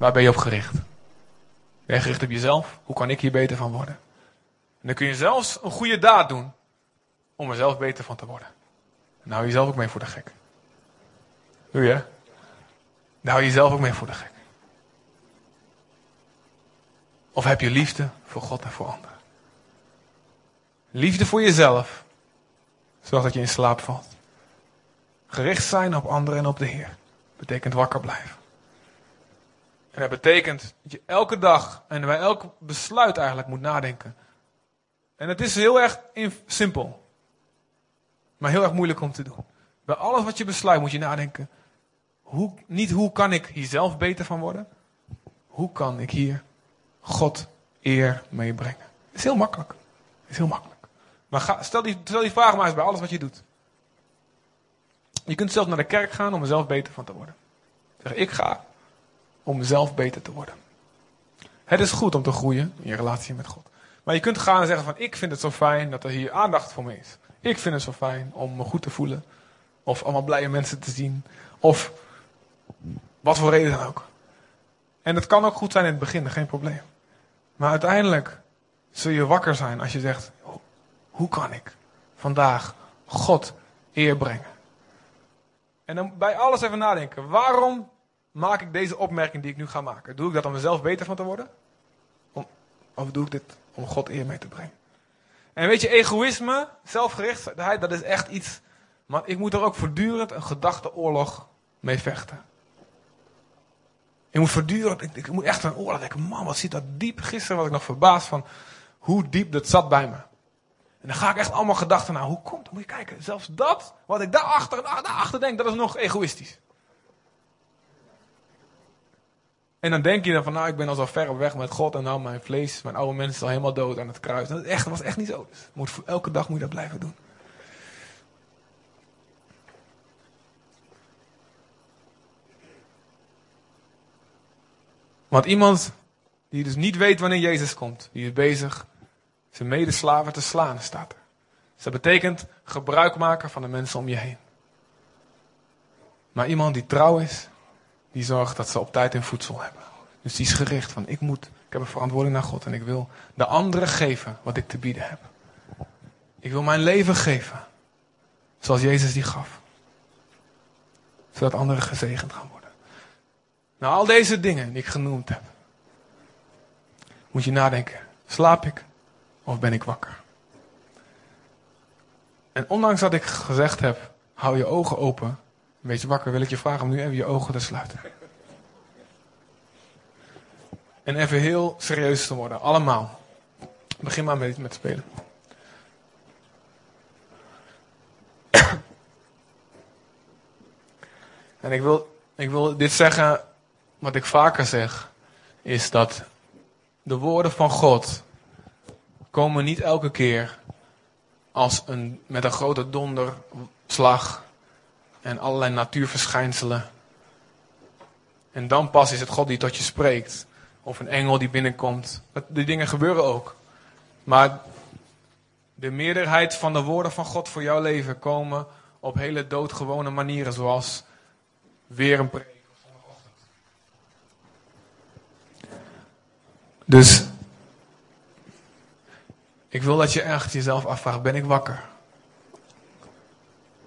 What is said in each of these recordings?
Waar ben je op gericht? Ben je gericht op jezelf? Hoe kan ik hier beter van worden? En dan kun je zelfs een goede daad doen om er zelf beter van te worden. En hou je zelf ook mee voor de gek. Doe je? Daar hou je zelf ook mee voor de gek. Of heb je liefde voor God en voor anderen? Liefde voor jezelf zorgt dat je in slaap valt. Gericht zijn op anderen en op de Heer betekent wakker blijven. En dat betekent dat je elke dag en bij elk besluit eigenlijk moet nadenken. En het is heel erg simpel, maar heel erg moeilijk om te doen. Bij alles wat je besluit moet je nadenken. Hoe, niet hoe kan ik hier zelf beter van worden? Hoe kan ik hier God eer meebrengen? Het is heel makkelijk. Het is heel makkelijk. Maar ga, stel, die, stel die vraag maar eens bij alles wat je doet. Je kunt zelfs naar de kerk gaan om er zelf beter van te worden. Zeg, ik ga om mezelf beter te worden. Het is goed om te groeien in je relatie met God. Maar je kunt gaan en zeggen van, ik vind het zo fijn dat er hier aandacht voor me is. Ik vind het zo fijn om me goed te voelen. Of allemaal blije mensen te zien. Of wat voor reden dan ook. En het kan ook goed zijn in het begin, geen probleem. Maar uiteindelijk zul je wakker zijn als je zegt, hoe kan ik vandaag God eer brengen? En dan bij alles even nadenken. Waarom maak ik deze opmerking die ik nu ga maken? Doe ik dat om mezelf beter van te worden? Of doe ik dit om God eer mee te brengen? En weet je, egoïsme, zelfgerichtheid, dat is echt iets. Maar ik moet er ook voortdurend een gedachteoorlog mee vechten. Ik moet voortdurend, ik, ik moet echt een oorlog denken. Man, wat zit dat diep. Gisteren was ik nog verbaasd van hoe diep dat zat bij me. En dan ga ik echt allemaal gedachten naar. Hoe komt dat? Moet je kijken. Zelfs dat, wat ik daarachter, daarachter denk, dat is nog egoïstisch. En dan denk je dan van, nou, ik ben al zo ver op weg met God en nou, mijn vlees, mijn oude mens is al helemaal dood aan het kruis. Dat, echt, dat was echt niet zo. Dus moet, elke dag moet je dat blijven doen. Want iemand die dus niet weet wanneer Jezus komt, die is bezig zijn medeslaven te slaan, staat er. Dus dat betekent gebruik maken van de mensen om je heen. Maar iemand die trouw is, die zorgt dat ze op tijd hun voedsel hebben. Dus die is gericht van ik moet, ik heb een verantwoording naar God en ik wil de anderen geven wat ik te bieden heb. Ik wil mijn leven geven, zoals Jezus die gaf. Zodat anderen gezegend gaan worden. Nou, al deze dingen die ik genoemd heb, moet je nadenken. Slaap ik of ben ik wakker? En ondanks dat ik gezegd heb, hou je ogen open, wees wakker, wil ik je vragen om nu even je ogen te sluiten. En even heel serieus te worden, allemaal. Begin maar met, met spelen. En ik wil, ik wil dit zeggen, wat ik vaker zeg, is dat de woorden van God komen niet elke keer als een, met een grote donderslag en allerlei natuurverschijnselen. En dan pas is het God die tot je spreekt. Of een engel die binnenkomt. Die dingen gebeuren ook. Maar de meerderheid van de woorden van God voor jouw leven komen op hele doodgewone manieren. Zoals weer een preek Dus ik wil dat je echt jezelf afvraagt: ben ik wakker?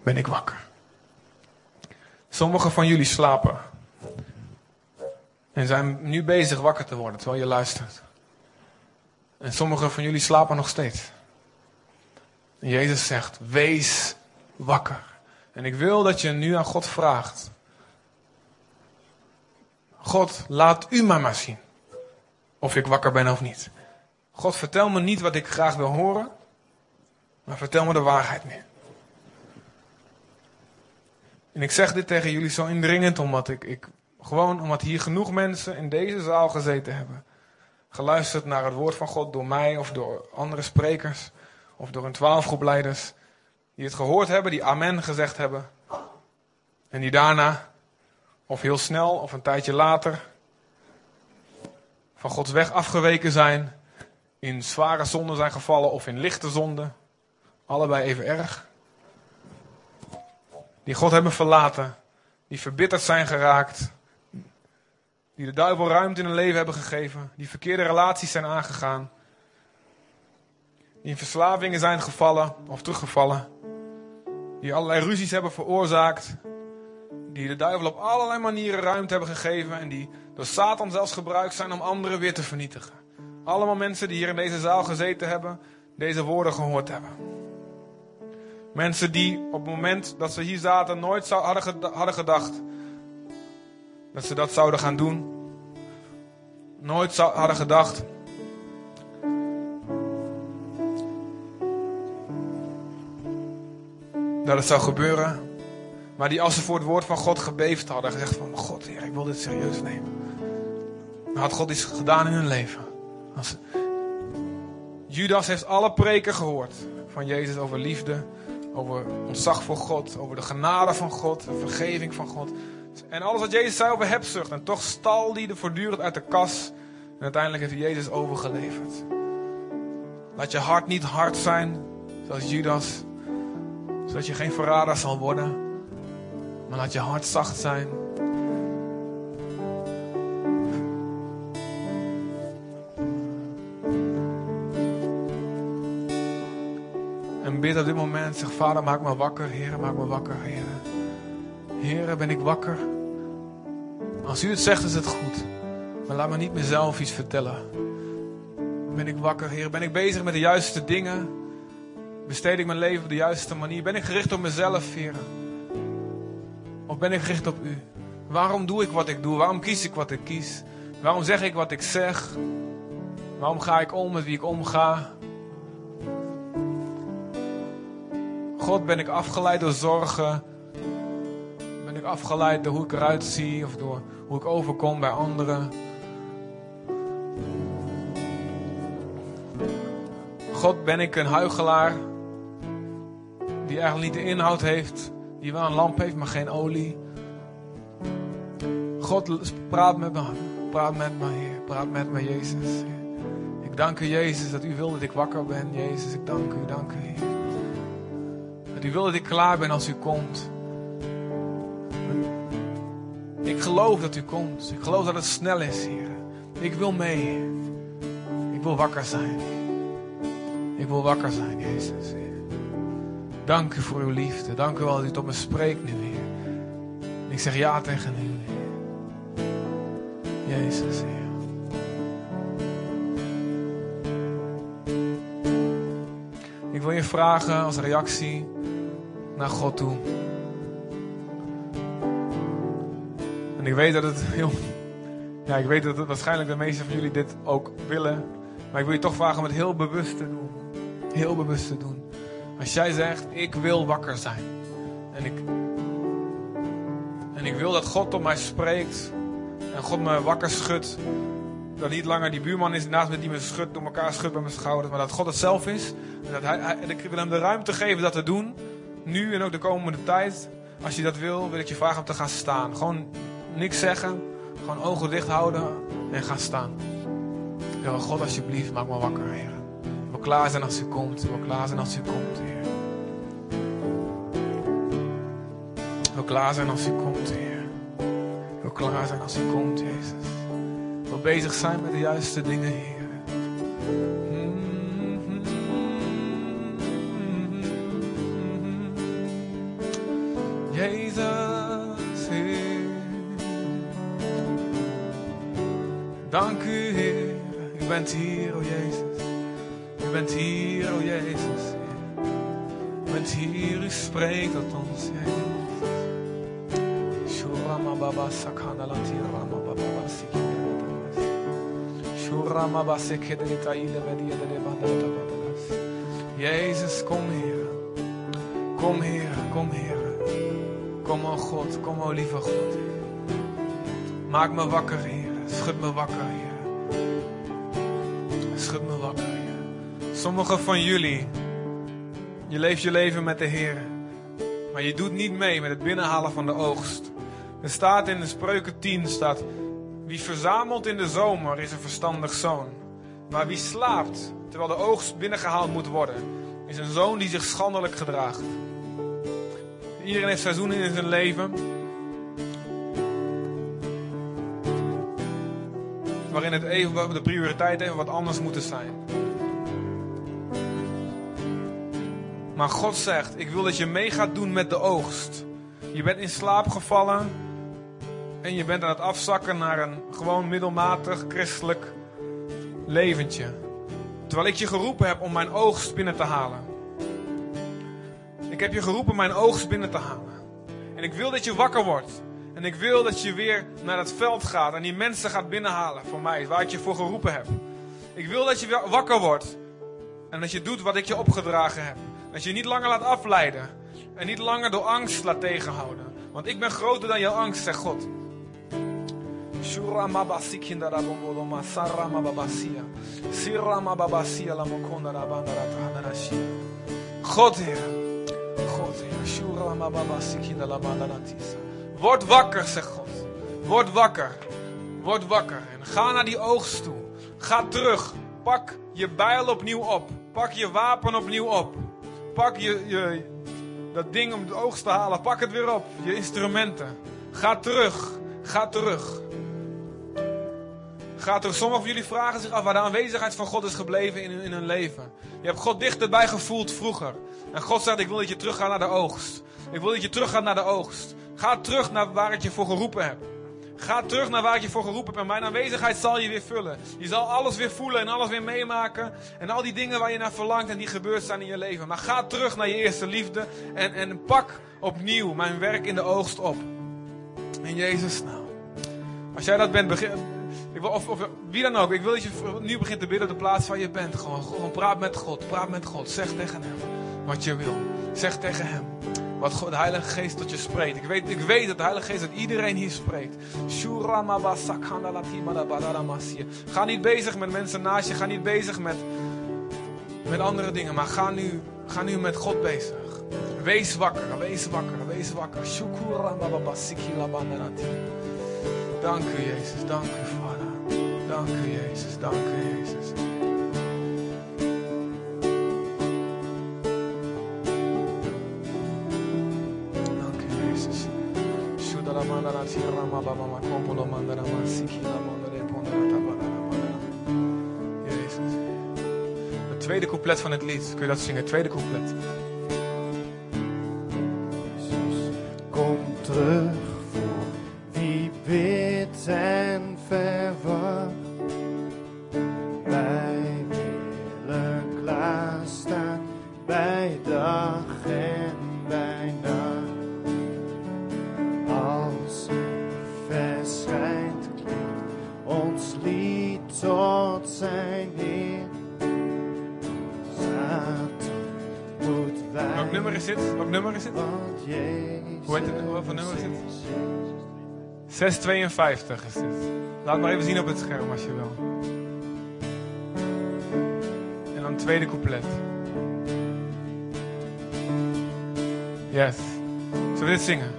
Ben ik wakker? Sommigen van jullie slapen. En zijn nu bezig wakker te worden terwijl je luistert. En sommigen van jullie slapen nog steeds. En Jezus zegt: wees wakker. En ik wil dat je nu aan God vraagt. God, laat u mij maar zien. Of ik wakker ben of niet. God, vertel me niet wat ik graag wil horen, maar vertel me de waarheid meer. En ik zeg dit tegen jullie zo indringend, omdat ik, ik gewoon omdat hier genoeg mensen in deze zaal gezeten hebben. Geluisterd naar het woord van God door mij of door andere sprekers of door een twaalfgroep leiders. Die het gehoord hebben, die amen gezegd hebben. En die daarna, of heel snel of een tijdje later, van Gods weg afgeweken zijn in zware zonden zijn gevallen of in lichte zonden. Allebei even erg. Die God hebben verlaten. Die verbitterd zijn geraakt. Die de duivel ruimte in hun leven hebben gegeven. Die verkeerde relaties zijn aangegaan. Die in verslavingen zijn gevallen of teruggevallen. Die allerlei ruzies hebben veroorzaakt. Die de duivel op allerlei manieren ruimte hebben gegeven. En die door Satan zelfs gebruikt zijn om anderen weer te vernietigen. Allemaal mensen die hier in deze zaal gezeten hebben. Deze woorden gehoord hebben. Mensen die op het moment dat ze hier zaten nooit hadden gedacht dat ze dat zouden gaan doen. Nooit hadden gedacht dat het zou gebeuren. Maar die als ze voor het woord van God gebeefd hadden, gezegd van God, Heer, ik wil dit serieus nemen. Dan had God iets gedaan in hun leven. Als... Judas heeft alle preken gehoord van Jezus over liefde, over ontzag voor God, over de genade van God, de vergeving van God. En alles wat Jezus zei over hebzucht. En toch stal die er voortdurend uit de kas. En uiteindelijk heeft Jezus overgeleverd. Laat je hart niet hard zijn, zoals Judas. Zodat je geen verrader zal worden. Maar laat je hart zacht zijn. Op dit moment. Zeg, vader, maak me wakker. Heer, maak me wakker, Heer. Heer, ben ik wakker? Als u het zegt, is het goed. Maar laat me niet mezelf iets vertellen. Ben ik wakker, Heer? Ben ik bezig met de juiste dingen? Besteed ik mijn leven op de juiste manier? Ben ik gericht op mezelf, Heer? Of ben ik gericht op U? Waarom doe ik wat ik doe? Waarom kies ik wat ik kies? Waarom zeg ik wat ik zeg? Waarom ga ik om met wie ik omga? God, ben ik afgeleid door zorgen? Ben ik afgeleid door hoe ik eruit zie of door hoe ik overkom bij anderen? God, ben ik een huigelaar die eigenlijk niet de inhoud heeft, die wel een lamp heeft, maar geen olie? God, praat met me, praat met me, Heer, praat met me, Jezus. Ik dank u, Jezus, dat u wil dat ik wakker ben, Jezus. Ik dank u, dank u. U wil dat ik klaar ben als u komt. Ik geloof dat u komt. Ik geloof dat het snel is, Heer. Ik wil mee. Ik wil wakker zijn. Ik wil wakker zijn, Jezus. Dank u voor uw liefde. Dank u wel dat u tot me spreekt nu, Heer. Ik zeg ja tegen u, Heer. Jezus, Heer. Ik wil je vragen als reactie naar God toe. En ik weet dat het heel. Ja, ik weet dat het waarschijnlijk de meeste van jullie dit ook willen. Maar ik wil je toch vragen om het heel bewust te doen. Heel bewust te doen. Als jij zegt, ik wil wakker zijn. En ik, en ik wil dat God tot mij spreekt. En God me wakker schudt. Dat niet langer die buurman is naast me die me schudt, door elkaar schudt bij mijn schouders. Maar dat God het zelf is. En, dat hij, en ik wil hem de ruimte geven dat te doen. Nu en ook de komende tijd. Als je dat wil, wil ik je vragen om te gaan staan. Gewoon niks zeggen. Gewoon ogen dicht houden en gaan staan. God alsjeblieft, maak me wakker, Heer. Wil klaar zijn als u komt. Wil klaar zijn als u komt, Heer. Wil klaar zijn als u komt, Heer. Wil klaar zijn als u komt, Jezus. Wil bezig zijn met de juiste dingen, Heer. Jezus, kom Heer. Kom Heer, kom Heer. Kom, o God, kom, o lieve God. Maak me wakker, Heer. Schud me wakker, Heer. Schud me wakker, Heer. Sommigen van jullie, je leeft je leven met de Heer. Maar je doet niet mee met het binnenhalen van de oogst. Er staat in de Spreuken 10, staat... Wie verzamelt in de zomer is een verstandig zoon. Maar wie slaapt terwijl de oogst binnengehaald moet worden... is een zoon die zich schandelijk gedraagt. Iedereen heeft seizoenen in zijn leven. waarin het even, de prioriteit even wat anders moeten zijn. Maar God zegt, ik wil dat je mee gaat doen met de oogst. Je bent in slaap gevallen en je bent aan het afzakken naar een gewoon middelmatig christelijk leventje. Terwijl ik je geroepen heb om mijn oogst binnen te halen. Ik heb je geroepen mijn oogst binnen te halen. En ik wil dat je wakker wordt. En ik wil dat je weer naar het veld gaat en die mensen gaat binnenhalen voor mij, waar ik je voor geroepen heb. Ik wil dat je wakker wordt. En dat je doet wat ik je opgedragen heb. Je je niet langer laat afleiden. En niet langer door angst laat tegenhouden. Want ik ben groter dan jouw angst, zegt God. God, Heer. God, Heer. Word wakker, zegt God. Word wakker. Word wakker. En ga naar die oogst toe. Ga terug. Pak je bijl opnieuw op. Pak je wapen opnieuw op. Pak je, je, dat ding om de oogst te halen. Pak het weer op. Je instrumenten. Ga terug. Ga terug. Ga terug. Sommigen van jullie vragen zich af waar de aanwezigheid van God is gebleven in, in hun leven. Je hebt God dichterbij gevoeld vroeger. En God zegt, ik wil dat je teruggaat naar de oogst. Ik wil dat je teruggaat naar de oogst. Ga terug naar waar ik je voor geroepen heb. Ga terug naar waar ik je voor geroepen heb. En mijn aanwezigheid zal je weer vullen. Je zal alles weer voelen en alles weer meemaken. En al die dingen waar je naar verlangt en die gebeurd zijn in je leven. Maar ga terug naar je eerste liefde. En, en pak opnieuw mijn werk in de oogst op. In Jezus naam. Als jij dat bent, begin, ik wil, of, of, wie dan ook. Ik wil dat je nu begint te bidden op de plaats waar je bent. Gewoon, gewoon praat met God. Praat met God. Zeg tegen hem wat je wil. Zeg tegen hem wat de Heilige Geest tot je spreekt. Ik weet, ik weet dat de Heilige Geest tot iedereen hier spreekt. Ga niet bezig met mensen naast je. Ga niet bezig met, met andere dingen. Maar ga nu, ga nu met God bezig. Wees wakker, wees wakker, wees wakker. Dank u Jezus, dank u Vader. Dank u Jezus, dank u Jezus. Het tweede couplet van het lied. Kun je dat zingen? Tweede couplet. 652 is dit. Laat maar even zien op het scherm als je wil. En dan tweede couplet. Yes. Zullen we dit zingen?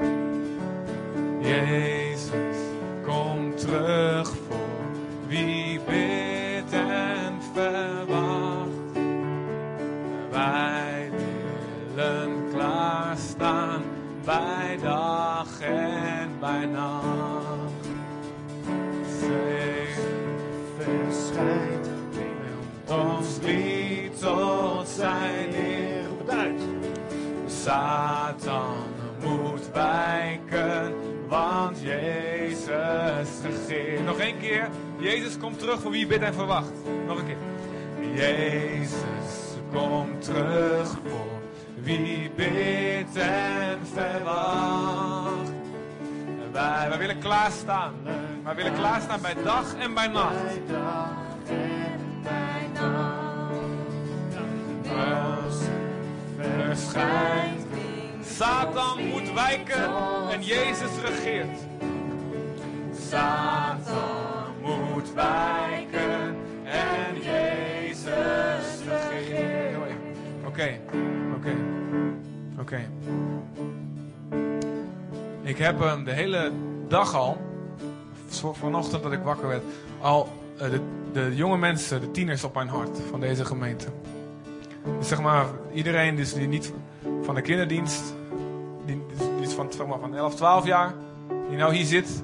Jezus, kom terug voor wie Jezus komt terug voor wie bidt en verwacht. Nog een keer. Jezus komt terug voor wie bidt en verwacht. En wij, wij willen klaarstaan. Wij willen klaarstaan bij dag en bij nacht. Bij dag en bij Als verschijnt. Satan moet wijken en Jezus regeert. Satan moet wijken en Jezus regeert. Oké, oké, oké. Ik heb hem de hele dag al, vanochtend dat ik wakker werd, al eh, de, de jonge mensen, de tieners op mijn hart van deze gemeente. Dus zeg maar, iedereen dus die niet van de kinderdienst, die, die is van, zeg maar, van 11, 12 jaar, die nou hier zit,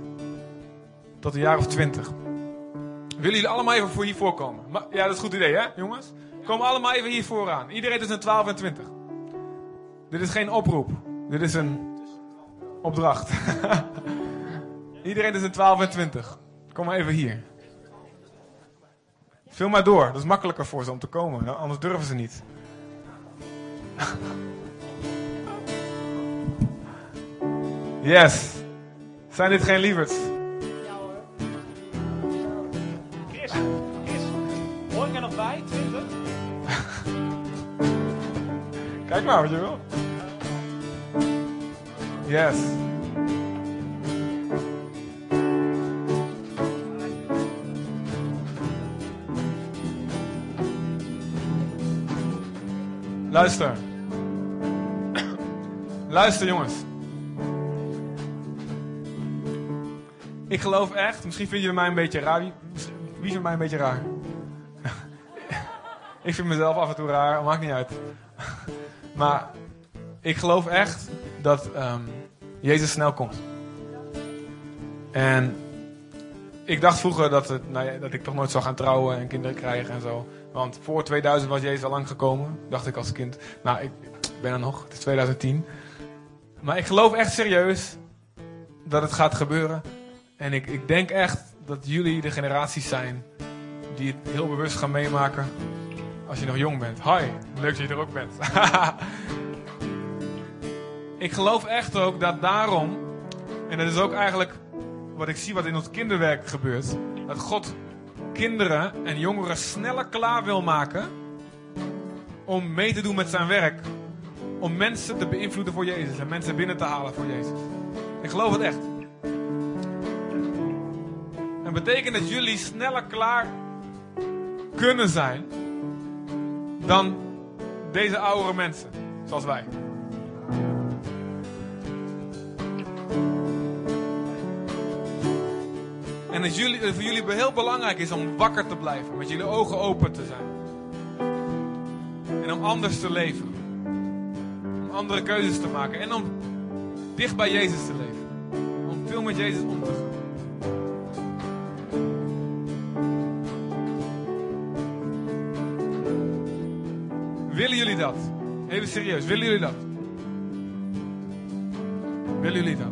tot een jaar of 20. Willen jullie allemaal even voor hiervoor komen? Ma- Ja, dat is een goed idee, hè, jongens? Kom allemaal even hier vooraan. Iedereen tussen 12 en 20. Dit is geen oproep. Dit is een opdracht. Iedereen tussen 12 en 20. Kom maar even hier. Vul maar door. Dat is makkelijker voor ze om te komen. Anders durven ze niet. Yes. Zijn dit geen lieverds? Chris, Chris, hoor ik er nog bij? 20? Kijk maar wat je wil. Yes. Luister. Luister jongens. Ik geloof echt, misschien vind je mij een beetje raar. Wie, vindt mij een beetje raar? ik vind mezelf af en toe raar, maakt niet uit. Maar ik geloof echt dat ehm, Jezus snel komt. En ik dacht vroeger dat, het, nou ja, dat ik toch nooit zou gaan trouwen en kinderen krijgen en zo. Want voor 2000 was Jezus al lang gekomen, dacht ik als kind. Nou, ik ben er nog, het is 2010. Maar ik geloof echt serieus dat het gaat gebeuren. En ik, ik denk echt dat jullie de generaties zijn die het heel bewust gaan meemaken als je nog jong bent. Hi, leuk dat je er ook bent. ik geloof echt ook dat daarom, en dat is ook eigenlijk wat ik zie wat in ons kinderwerk gebeurt, dat God kinderen en jongeren sneller klaar wil maken om mee te doen met zijn werk. Om mensen te beïnvloeden voor Jezus en mensen binnen te halen voor Jezus. Ik geloof het echt. En betekent dat jullie sneller klaar kunnen zijn dan deze oudere mensen, zoals wij. En dat jullie, voor jullie heel belangrijk is om wakker te blijven, met jullie ogen open te zijn. En om anders te leven. Om andere keuzes te maken. En om dicht bij Jezus te leven. Om veel met Jezus om te gaan. Dat? Even serieus, willen jullie dat? Willen jullie dat?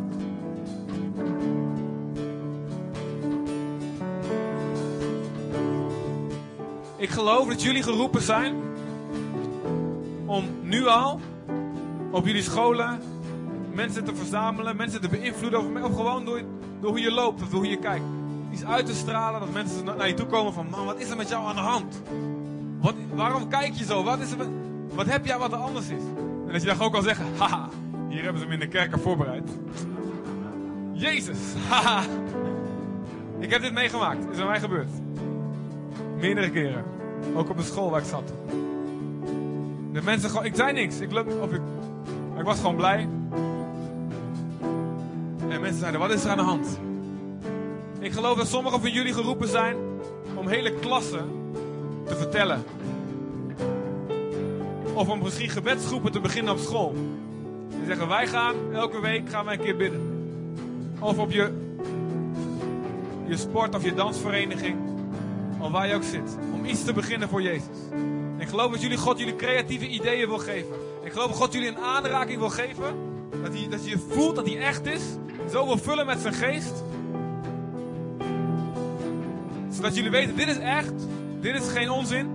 Ik geloof dat jullie geroepen zijn om nu al op jullie scholen mensen te verzamelen, mensen te beïnvloeden, of, gewoon door, door hoe je loopt of door hoe je kijkt. Iets uit te stralen, dat mensen naar je toe komen van, man, wat is er met jou aan de hand? Wat, waarom kijk je zo? Wat, is er met, wat heb jij wat er anders is? En dat je dan ook kan zeggen, haha, hier hebben ze hem in de kerk al voorbereid. Jezus, haha. Ik heb dit meegemaakt, is bij mij gebeurd. Meerdere keren. Ook op de school waar ik zat. De mensen gewoon, ik zei niks. Ik, of ik, ik was gewoon blij. En mensen zeiden, wat is er aan de hand? Ik geloof dat sommigen van jullie geroepen zijn om hele klassen te vertellen. Of om misschien gebedsgroepen te beginnen op school. Die zeggen, wij gaan elke week gaan wij een keer bidden. Of op je, je sport of je dansvereniging. Of waar je ook zit. Om iets te beginnen voor Jezus. En ik geloof dat jullie God jullie creatieve ideeën wil geven. Ik geloof dat God jullie een aanraking wil geven. Dat, hij, dat je voelt dat hij echt is. Zo wil vullen met zijn geest. Zodat jullie weten, dit is echt. Dit is geen onzin.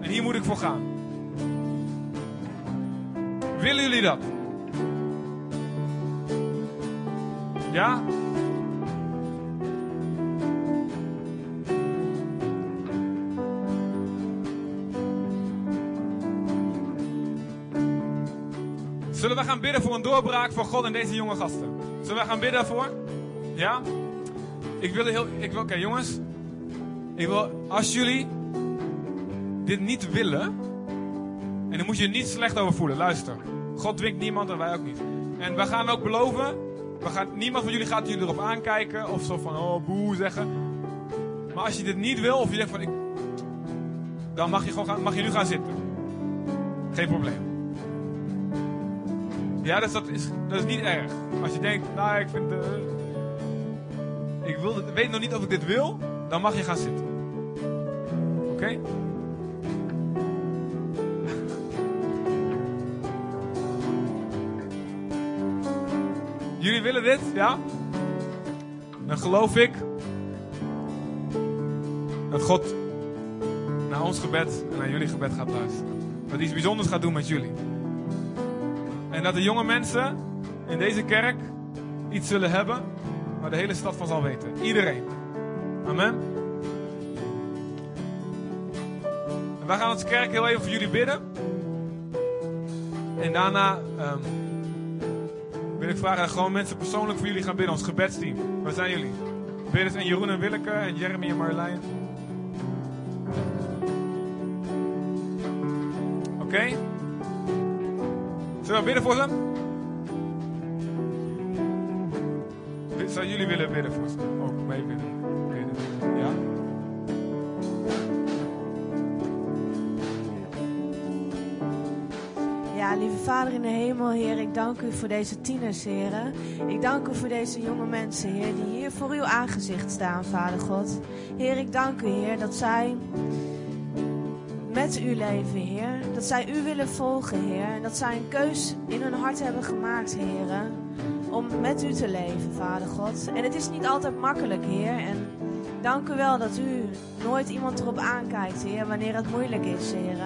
En hier moet ik voor gaan. Willen jullie dat? Ja? Zullen we gaan bidden voor een doorbraak voor God en deze jonge gasten? Zullen we gaan bidden voor? Ja? Ik wil heel. Ik wil, Oké, jongens. Ik wil, als jullie dit niet willen. En dan moet je niet slecht over voelen. Luister. God dwingt niemand en wij ook niet. En we gaan ook beloven. We gaan, niemand van jullie gaat jullie erop aankijken. Of zo van, oh, boe zeggen. Maar als je dit niet wil, of je denkt van, ik, dan mag je, gewoon gaan, mag je nu gaan zitten. Geen probleem. Ja, dat is, dat is niet erg. Als je denkt, nou, ik vind. eh, ik wil, weet nog niet of ik dit wil, dan mag je gaan zitten. Oké? Jullie willen dit, ja? Dan geloof ik dat God naar ons gebed en naar jullie gebed gaat luisteren. Dat hij iets bijzonders gaat doen met jullie. En dat de jonge mensen in deze kerk iets zullen hebben waar de hele stad van zal weten. Iedereen. Amen. En wij gaan als kerk heel even voor jullie bidden. En daarna ehm, ik dat gewoon mensen persoonlijk voor jullie gaan bidden. Ons gebedsteam. Waar zijn jullie? Bidders en Jeroen en Willeke en Jeremy en Marjolein. Oké? Zullen we bidden voor ze? Zou jullie willen bidden voor ze? Ook mee bidden. bidden. Ja? Lieve Vader in de hemel, Heer, ik dank u voor deze tieners, Heer. Ik dank u voor deze jonge mensen, Heer, die hier voor uw aangezicht staan, Vader God. Heer, ik dank u, Heer, dat zij met u leven, Heer. Dat zij u willen volgen, Heer. En dat zij een keus in hun hart hebben gemaakt, Heer. Om met u te leven, Vader God. En het is niet altijd makkelijk, Heer. En dank u wel dat u nooit iemand erop aankijkt, Heer, wanneer het moeilijk is, Heer.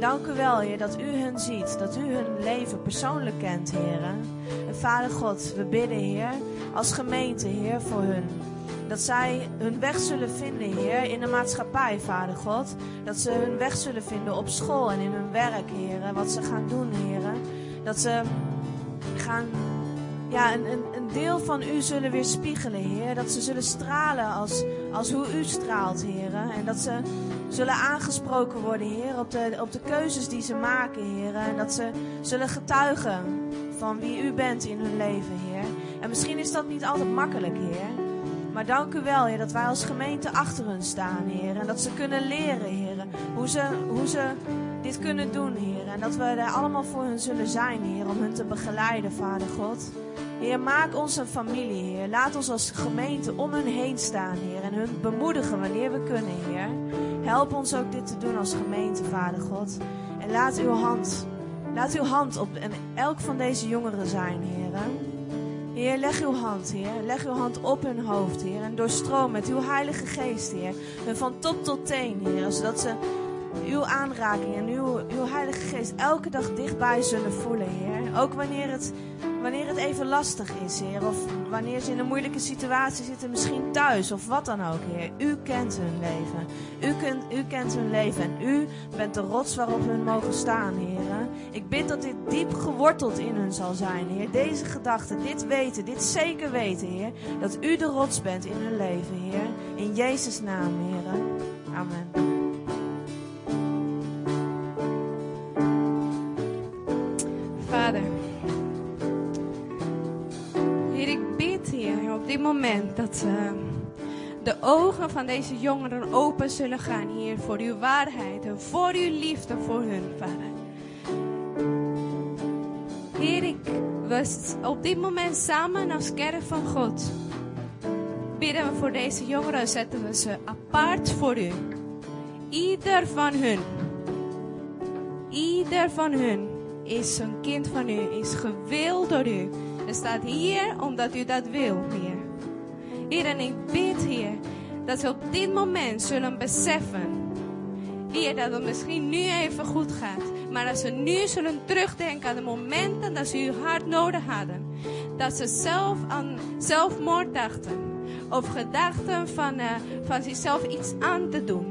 Dank u wel, Heer, dat u hen ziet, dat u hun leven persoonlijk kent, Heer. En Vader God, we bidden, Heer, als gemeente, Heer, voor hun. Dat zij hun weg zullen vinden, Heer, in de maatschappij, Vader God. Dat ze hun weg zullen vinden op school en in hun werk, Heer. Wat ze gaan doen, Heer. Dat ze gaan, ja, een, een, een deel van u zullen weer spiegelen, Heer. Dat ze zullen stralen als, als hoe u straalt, Heer. En dat ze zullen aangesproken worden, Heer, op de, op de keuzes die ze maken, Heer. En dat ze zullen getuigen van wie u bent in hun leven, Heer. En misschien is dat niet altijd makkelijk, Heer. Maar dank u wel, Heer, dat wij als gemeente achter hun staan, Heer. En dat ze kunnen leren, Heer, hoe ze, hoe ze dit kunnen doen, Heer. En dat we er allemaal voor hun zullen zijn, Heer, om hun te begeleiden, Vader God. Heer, maak ons een familie, Heer. Laat ons als gemeente om hun heen staan, Heer. En hun bemoedigen wanneer we kunnen, Heer. Help ons ook dit te doen als gemeente, Vader God. En laat uw hand, laat uw hand op en elk van deze jongeren zijn, Heer. Heer, leg uw hand, Heer. Leg uw hand op hun hoofd, Heer. En doorstroom met uw Heilige Geest, Heer. Van top tot teen, Heer. Zodat ze uw aanraking en uw, uw Heilige Geest elke dag dichtbij zullen voelen, Heer. Ook wanneer het, wanneer het even lastig is, Heer. Of wanneer ze in een moeilijke situatie zitten, misschien thuis of wat dan ook, Heer. U kent hun leven. U, kunt, u kent hun leven en u bent de rots waarop hun mogen staan, Heer. Ik bid dat dit diep geworteld in hun zal zijn, Heer. Deze gedachte, dit weten, dit zeker weten, Heer. Dat u de rots bent in hun leven, Heer. In Jezus' naam, Heer. Amen. Dit moment dat eh, de ogen van deze jongeren open zullen gaan, Heer, voor uw waarheid en voor uw liefde voor hun, Vader. Heer, ik was op dit moment samen als kerk van God. Bidden we voor deze jongeren, zetten we ze apart voor u. Ieder van hun, ieder van hun is een kind van u, is gewild door u. Er staat hier omdat u dat wil, Heer. Heer, en ik bid, Heer, dat ze op dit moment zullen beseffen, Heer, dat het misschien nu even goed gaat. Maar dat ze nu zullen terugdenken aan de momenten dat ze uw hart nodig hadden. Dat ze zelf aan zelfmoord dachten. Of gedachten van, uh, van zichzelf iets aan te doen.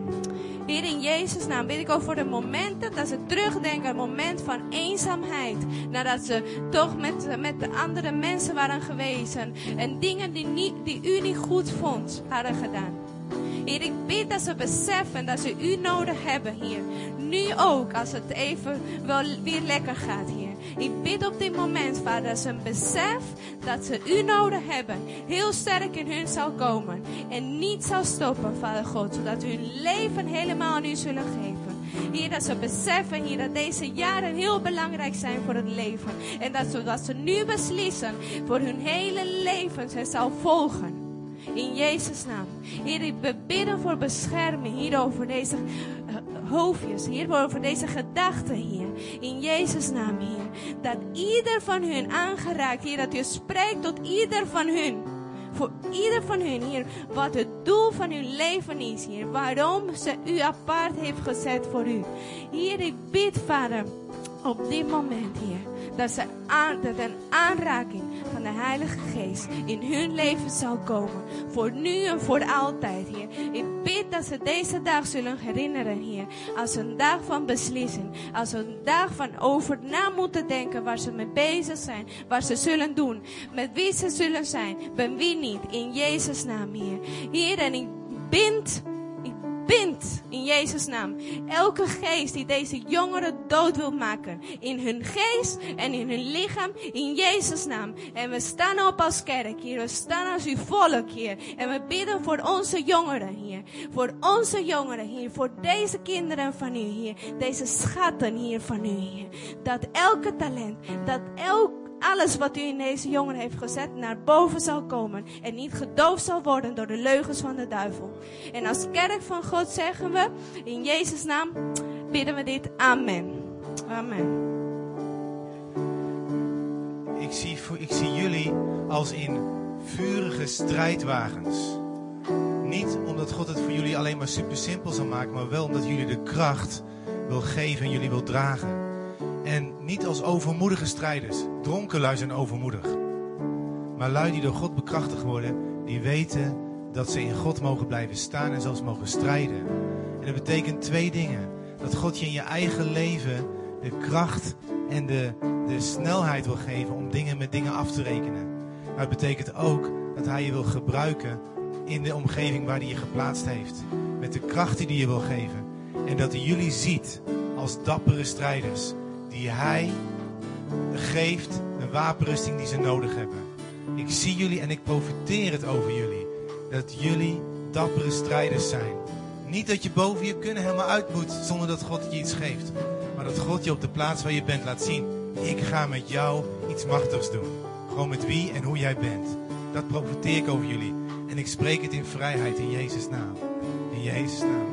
Heer, in Jezus' naam bid ik ook voor de momenten dat ze terugdenken het moment van eenzaamheid. Nadat ze toch met, met de andere mensen waren geweest. En dingen die, niet, die u niet goed vond, hadden gedaan. Heer, ik bid dat ze beseffen dat ze u nodig hebben, Heer. Nu ook, als het even wel weer lekker gaat, Heer. Ik bid op dit moment, Vader, dat ze een besef dat ze u nodig hebben, heel sterk in hun zal komen. En niet zal stoppen, Vader God, zodat hun leven helemaal aan u zullen geven. Heer, dat ze beseffen, Heer, dat deze jaren heel belangrijk zijn voor het leven. En dat ze, dat ze nu beslissen voor hun hele leven, ze zal volgen. In Jezus' naam. Heer, we bidden voor bescherming hier over deze eh, hoofdjes, hier over deze gedachten, Heer. In Jezus' naam, Heer. Dat ieder van hun aangeraakt, Heer, dat u spreekt tot ieder van hun. Voor ieder van hun, Heer, wat het doel van hun leven is, Heer. Waarom ze u apart heeft gezet voor u. Heer, ik bid, Vader, op dit moment, Heer, dat, ze aan, dat een aanraking de Heilige Geest in hun leven zal komen. Voor nu en voor altijd, Heer. Ik bid dat ze deze dag zullen herinneren, Heer. Als een dag van beslissing. Als een dag van over na moeten denken waar ze mee bezig zijn. Wat ze zullen doen. Met wie ze zullen zijn. Met wie niet. In Jezus' naam, Heer. Heer, en ik bind ik bind in Jezus' naam elke geest die deze jongeren dood wil maken. In hun geest en in hun lichaam, in Jezus' naam. En we staan op als kerk hier, we staan als uw volk hier. En we bidden voor onze jongeren hier. Voor onze jongeren hier, voor deze kinderen van u hier. Deze schatten hier van u hier. Dat elke talent, dat elk alles wat u in deze jongen heeft gezet naar boven zal komen. En niet gedoofd zal worden door de leugens van de duivel. En als kerk van God zeggen we, in Jezus' naam bidden we dit. Amen. Amen. Ik zie, ik zie jullie als in vurige strijdwagens. Niet omdat God het voor jullie alleen maar super simpel zal maken, maar wel omdat jullie de kracht wil geven en jullie wil dragen. En niet als overmoedige strijders. Dronken lui zijn overmoedig. Maar lui die door God bekrachtigd worden, die weten dat ze in God mogen blijven staan en zelfs mogen strijden. En dat betekent twee dingen. Dat God je in je eigen leven de kracht en de, de snelheid wil geven om dingen met dingen af te rekenen. Maar het betekent ook dat Hij je wil gebruiken in de omgeving waar Hij je geplaatst heeft. Met de kracht die je wil geven. En dat Hij jullie ziet als dappere strijders. Die Hij geeft een wapenrusting die ze nodig hebben. Ik zie jullie en ik profiteer het over jullie. Dat jullie dappere strijders zijn. Niet dat je boven je kunnen helemaal uit moet zonder dat God je iets geeft. Maar dat God je op de plaats waar je bent laat zien. Ik ga met jou iets machtigs doen. Gewoon met wie en hoe jij bent. Dat profiteer ik over jullie. En ik spreek het in vrijheid in Jezus' naam. In Jezus' naam.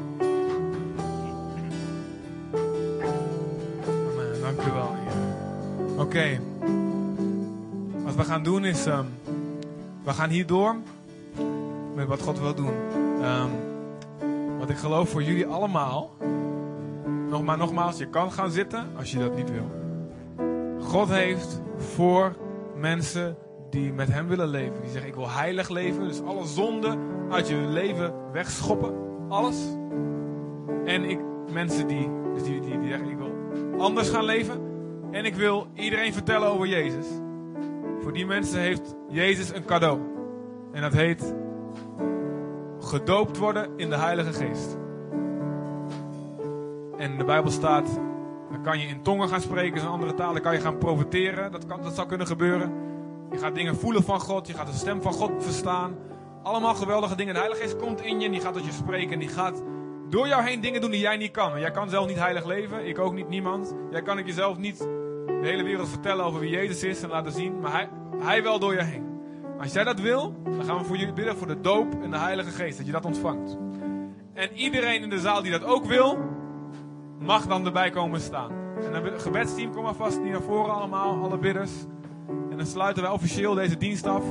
Oké. Wat we gaan doen is... ehm, we gaan hier door met wat God wil doen. Ehm, wat ik geloof voor jullie allemaal. Nog maar nogmaals, je kan gaan zitten als je dat niet wil. God heeft voor mensen die met hem willen leven. Die zeggen ik wil heilig leven. Dus alle zonde uit je leven wegschoppen. Alles. En ik, mensen die, dus die, die, die zeggen ik wil anders gaan leven. En ik wil iedereen vertellen over Jezus. Voor die mensen heeft Jezus een cadeau. En dat heet gedoopt worden in de Heilige Geest. En de Bijbel staat, dan kan je in tongen gaan spreken, in andere talen kan je gaan profiteren. Dat, kan, dat zou kunnen gebeuren. Je gaat dingen voelen van God, je gaat de stem van God verstaan. Allemaal geweldige dingen. De Heilige Geest komt in je en die gaat tot je spreken. En die gaat door jou heen dingen doen die jij niet kan. En jij kan zelf niet heilig leven, ik ook niet, niemand. Jij kan het jezelf niet de hele wereld vertellen over wie Jezus is en laten zien. Maar hij, hij wel door je heen. Als jij dat wil, dan gaan we voor jullie bidden voor de doop en de Heilige Geest. Dat je dat ontvangt. En iedereen in de zaal die dat ook wil, mag dan erbij komen staan. En het gebedsteam, kom maar vast hier naar voren allemaal, alle bidders. En dan sluiten wij officieel deze dienst af.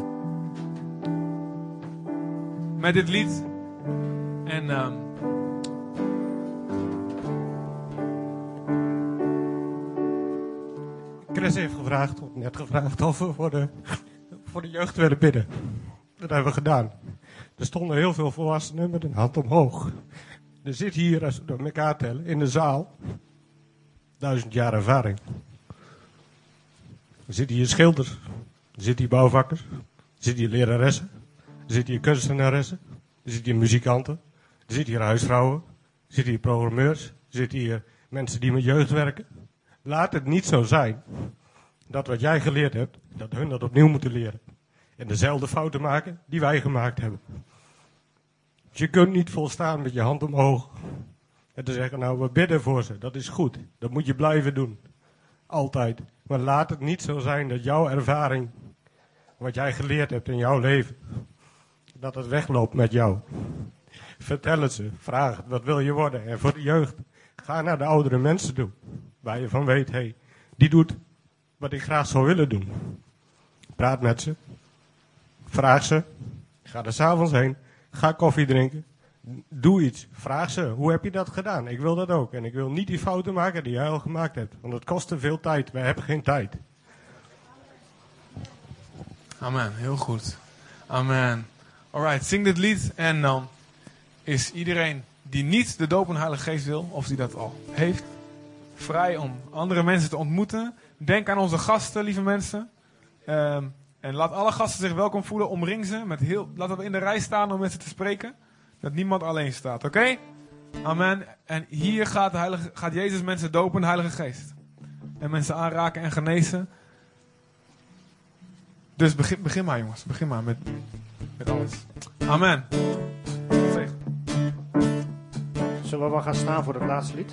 Met dit lied. En ehm Chris heeft gevraagd, of net gevraagd, of we voor de, voor de jeugd willen bidden. Dat hebben we gedaan. Er stonden heel veel volwassenen met een hand omhoog. Er zit hier, als we door elkaar tellen, in de zaal, duizend jaar ervaring. Er zitten hier schilders, er zitten hier bouwvakkers, er zitten hier leraressen, er zitten hier kunstenaressen, er zitten hier muzikanten, er zitten hier huisvrouwen, er zitten hier programmeurs, er zitten hier mensen die met jeugd werken. Laat het niet zo zijn dat wat jij geleerd hebt, dat hun dat opnieuw moeten leren. En dezelfde fouten maken die wij gemaakt hebben. Je kunt niet volstaan met je hand omhoog. En te zeggen, nou we bidden voor ze, dat is goed. Dat moet je blijven doen. Altijd. Maar laat het niet zo zijn dat jouw ervaring, wat jij geleerd hebt in jouw leven, dat het wegloopt met jou. Vertel het ze, vraag het, wat wil je worden? En voor de jeugd, ga naar de oudere mensen toe. Waar je van weet, hé, hey, die doet wat ik graag zou willen doen. Praat met ze. Vraag ze. Ga er s'avonds heen. Ga koffie drinken. Doe iets. Vraag ze. Hoe heb je dat gedaan? Ik wil dat ook. En ik wil niet die fouten maken die jij al gemaakt hebt. Want het kost te veel tijd. Wij hebben geen tijd. Amen, heel goed. Amen. Alright, zing dit lied en dan is iedereen die niet de doop Heilige Geest wil, of die dat al heeft, vrij om andere mensen te ontmoeten. Denk aan onze gasten, lieve mensen. Ehm, en laat alle gasten zich welkom voelen. Omring ze. Met heel, laten we in de rij staan om met ze te spreken. Dat niemand alleen staat, oké? Amen. En hier gaat, de Heilige, gaat Jezus mensen dopen, de Heilige Geest. En mensen aanraken en genezen. Dus begin, begin maar, jongens. Begin maar met, met alles. Amen. Zullen we wel gaan staan voor het laatste lied?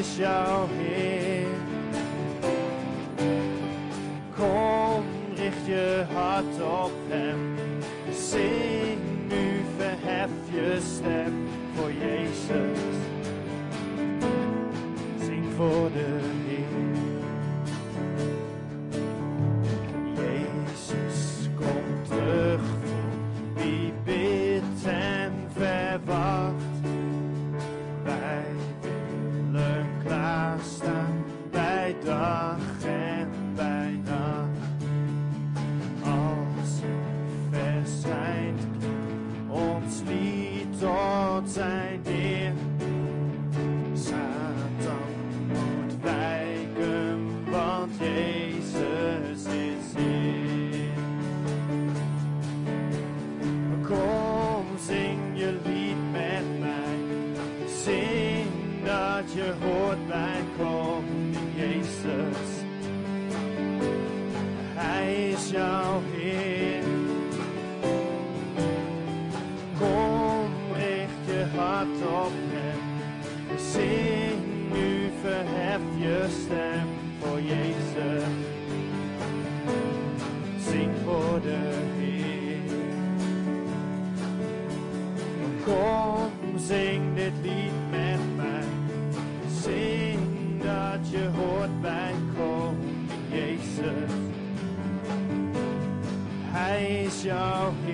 Is jouw Heer. Kom, richt je hart op Hem. Zing nu, verhef je stem voor Jezus. Zing voor Zing nu, verhef je stem voor Jezus. Zing voor de Heer. Kom, zing dit lied met mij. Zing dat je hoort bij koning Jezus. Hij is jouw Heer.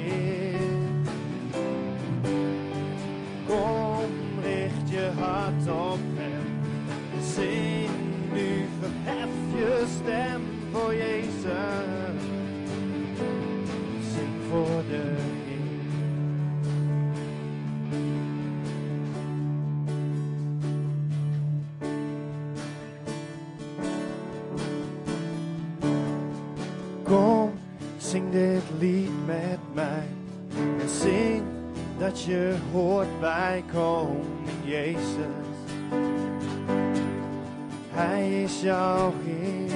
Jouw Heer.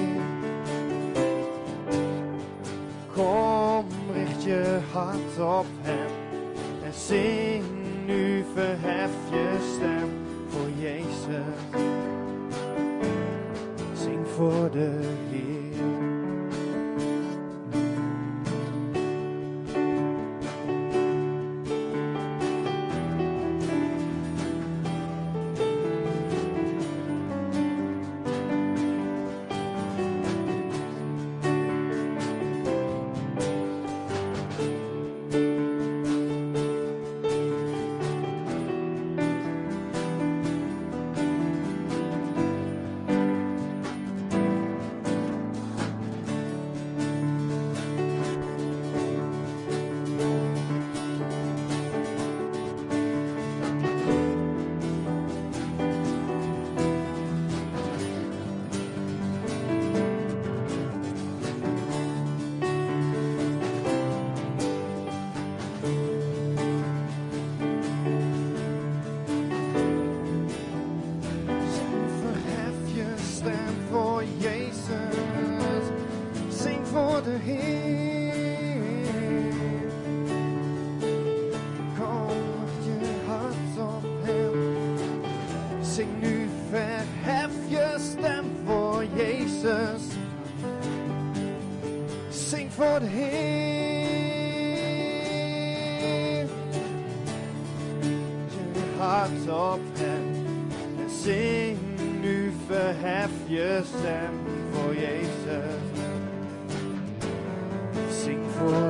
Kom, richt je hart op hem. En zing nu, verhef je stem voor Jezus. Zing voor de Heer. Zing nu, verhef je stem voor Jezus. Zing voor de Heer. Je hart op Hem. En zing nu, verhef je stem voor Jezus. Zing voor